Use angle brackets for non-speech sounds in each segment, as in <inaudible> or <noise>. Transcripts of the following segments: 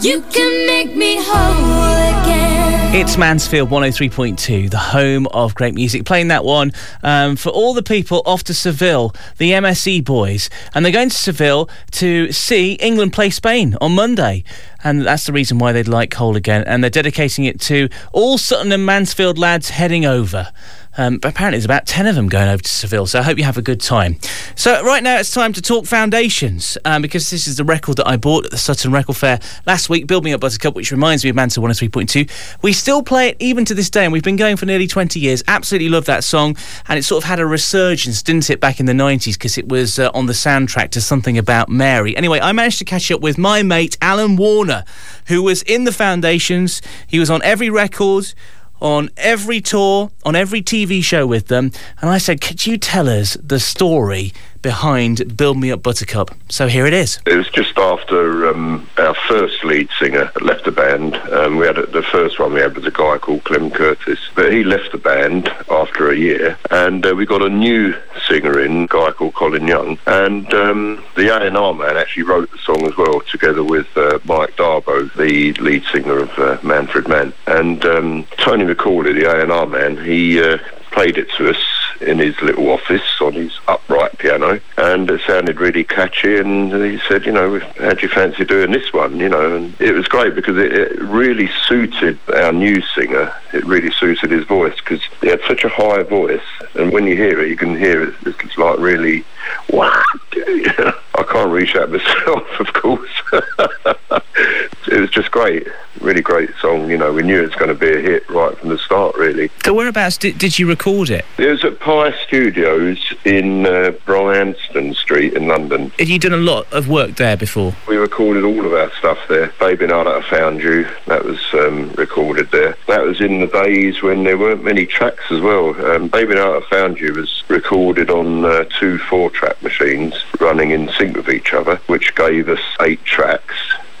You can make me whole again. It's Mansfield 103.2, the home of great music. Playing that one um, for all the people off to Seville, the MSE boys. And they're going to Seville to see England play Spain on Monday. And that's the reason why they'd like Whole again. And they're dedicating it to all Sutton and Mansfield lads heading over. Um, but apparently, there's about 10 of them going over to Seville, so I hope you have a good time. So, right now, it's time to talk foundations um, because this is the record that I bought at the Sutton Record Fair last week, Build Me Up Buttercup, which reminds me of Mansfield 103.2. We still play it even to this day, and we've been going for nearly 20 years. Absolutely love that song, and it sort of had a resurgence, didn't it, back in the 90s because it was uh, on the soundtrack to something about Mary. Anyway, I managed to catch up with my mate, Alan Warner, who was in the foundations. He was on every record on every tour, on every TV show with them, and I said, Could you tell us the story behind Build Me Up Buttercup? So here it is. It was just after um, our first lead singer left the band. Um, we had a, the first one we had was a guy called Clem Curtis, but he left the band after a year, and uh, we got a new singer in, a guy called Colin Young, and um, the A&R man actually wrote the song as well, together with uh, Mike d'Abo, the lead singer of uh, Manfred Mann, and um, Tony Macaulay, the A&R man, he uh, played it to us in his little office on his upright piano, and it sounded really catchy. And he said, you know, how do you fancy doing this one? You know, and it was great because it, it really suited our new singer. It really suited his voice because he had such a high voice, and when you hear it, you can hear it. It's like really, wow. <laughs> I can't reach out myself, <laughs> of course. <laughs> it was just great, really great song. You know, we knew it was going to be a hit right from the start, really. So, whereabouts did, did you record it? It was at Pye Studios in uh, Bryanston Street in London. Had you done a lot of work there before? We recorded all of our stuff there. Baby Now That I Found You, that was um, recorded there. That was in the days when there weren't many tracks as well. Um, Baby Now That I Found You was recorded on uh, two four-track machines running in sync with each other, which gave us eight tracks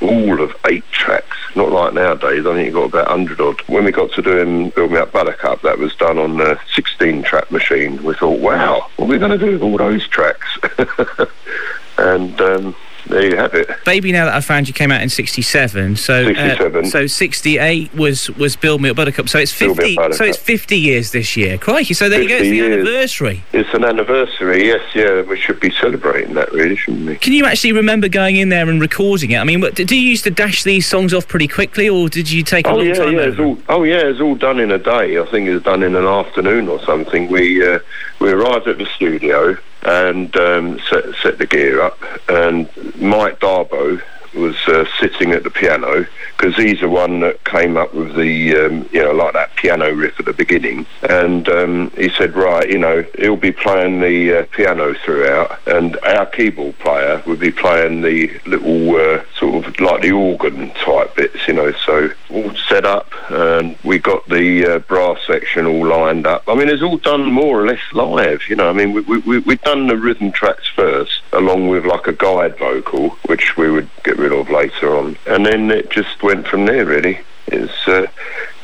all of eight tracks. Not like nowadays. I think you got about hundred odd. When we got to doing Build Me Up Buttercup, that was done on a 16-track machine. We thought, wow, what are we going to do with all those tracks? <laughs> and um, there you have it. Baby Now That I Found You came out in 67. So, 67. Uh, so 68 was, was Build Me Up Buttercup. So it's 50 so it's 50 years this year. Crikey. So there you go. It's the years. anniversary. It's an anniversary, yes, yeah. We should be celebrating that, really, shouldn't we? Can you actually remember going in there and recording it? I mean, what, do you used to dash these songs off pretty quickly, or did you take a Oh long yeah, time? yeah. It's all, oh yeah, it's all done in a day. I think it's done in an afternoon or something. We uh, we arrived at the studio and um, set set the gear up, and Mike d'Abo was uh, sitting at the piano because he's the one that came up with the um, you know like that piano riff at the beginning, and um, he said right, you know, he'll be playing the uh, piano throughout, and our keyboard player would be playing the little uh, sort of like the organ type bits, you know. So all set up, and we got the uh, brass section all lined up. I mean, it's all done more or less live, you know. I mean, we we we we'd done the rhythm tracks first, along with like a guide vocal, which we would get rid of later on, and then it just went from there. Really, it's uh,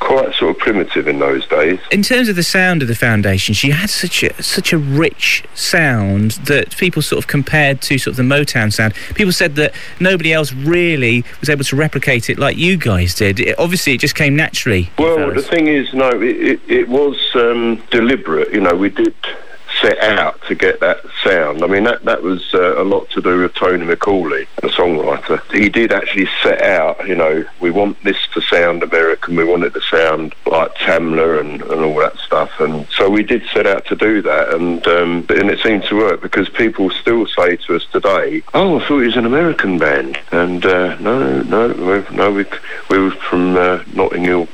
quite sort of primitive in those days. in terms of the sound of the foundation, she had such a such a rich sound that people sort of compared to sort of the Motown sound. People said that nobody else really was able to replicate it like you guys did. It, obviously, it just came naturally. Well, the thing is, no, it, it, it was um, deliberate. You know, we did set out to get that sound. I mean, that that was uh, a lot to do with Tony Macaulay, the songwriter. He did actually set out. You know, we want this to sound American. We want it to sound like Tamla and, and all that stuff. And so we did set out to do that. And um, and it seemed to work because people still say to us today, "Oh, I thought it was an American band." And uh, no, no, no, we we were from uh, Notting Hill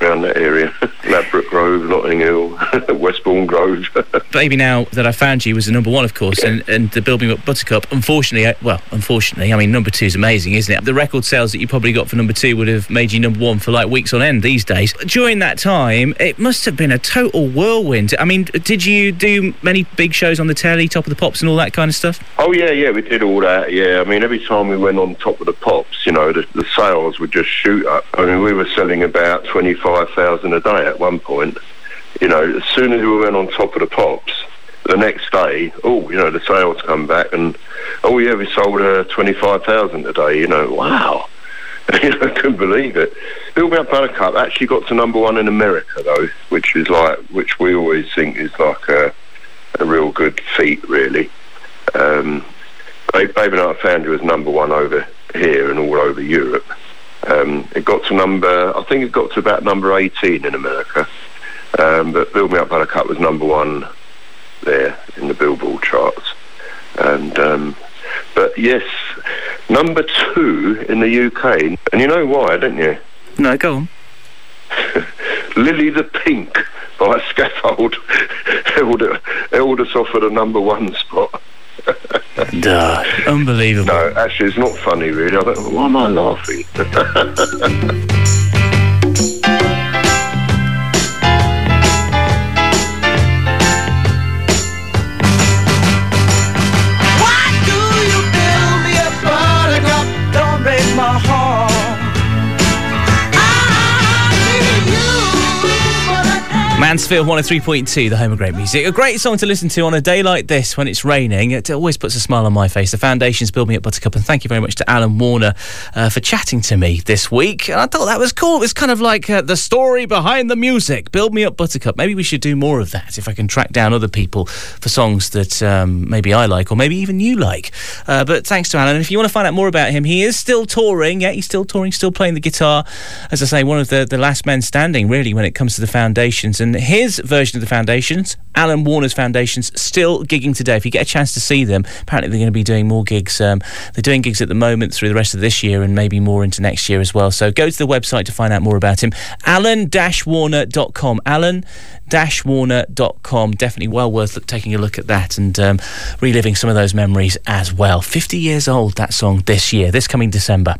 around that area. <laughs> Ladbroke Grove, Notting Hill, <laughs> Westbourne Grove. <laughs> Baby Now That I Found You was the number one, of course, and, and the Build Me Up Buttercup. Unfortunately, well, unfortunately, I mean, number two is amazing, isn't it? The record sales that you probably got for number two would have made you number one for like weeks on end these days. During that time, it must have been a total whirlwind. I mean, did you do many big shows on the telly, Top of the Pops, and all that kind of stuff? oh yeah, yeah, we did all that. Yeah, I mean, every time we went on top of the pops, you know, the, the sales would just shoot up. I mean, we were selling about twenty-five thousand a day at one point. You know, as soon as we went on top of the pops, the next day, oh, you know, the sales come back and, oh yeah, we sold uh, twenty-five thousand a day. You know, wow. <laughs> I couldn't believe it. Me Buttercup actually got to number one in America though, which is like, which we always think is like a, a real good feat, really. Um, Baby Found You was number one over here and all over Europe. To number, I think it got to about number 18 in America. Um, but Build Me Up Buttercup was number one there in the Billboard charts. And um, but yes, number two in the UK, and you know why, don't you? No, go on. <laughs> Lily the Pink by <laughs> Scaffold held, held us off at a number one spot. <laughs> Duh, unbelievable. No, actually, it's not funny, really. I don't, why am I laughing? <laughs> Mansfield 103.2, the home of great music. A great song to listen to on a day like this when it's raining. It always puts a smile on my face. The Foundations Build Me Up Buttercup, and thank you very much to Alan Warner uh, for chatting to me this week. And I thought that was cool. It was kind of like uh, the story behind the music. Build Me Up Buttercup. Maybe we should do more of that if I can track down other people for songs that um, maybe I like or maybe even you like. Uh, but thanks to Alan. And if you want to find out more about him, he is still touring. Yeah, he's still touring, still playing the guitar. As I say, one of the, the last men standing, really, when it comes to the Foundations. And his version of the Foundations, Alan Warner's Foundations, still gigging today. If you get a chance to see them, apparently they're going to be doing more gigs. Um, they're doing gigs at the moment through the rest of this year and maybe more into next year as well. So go to the website to find out more about him. Alan-Warner.com. Alan-Warner.com. Definitely well worth taking a look at that and um, reliving some of those memories as well. 50 years old, that song this year, this coming December.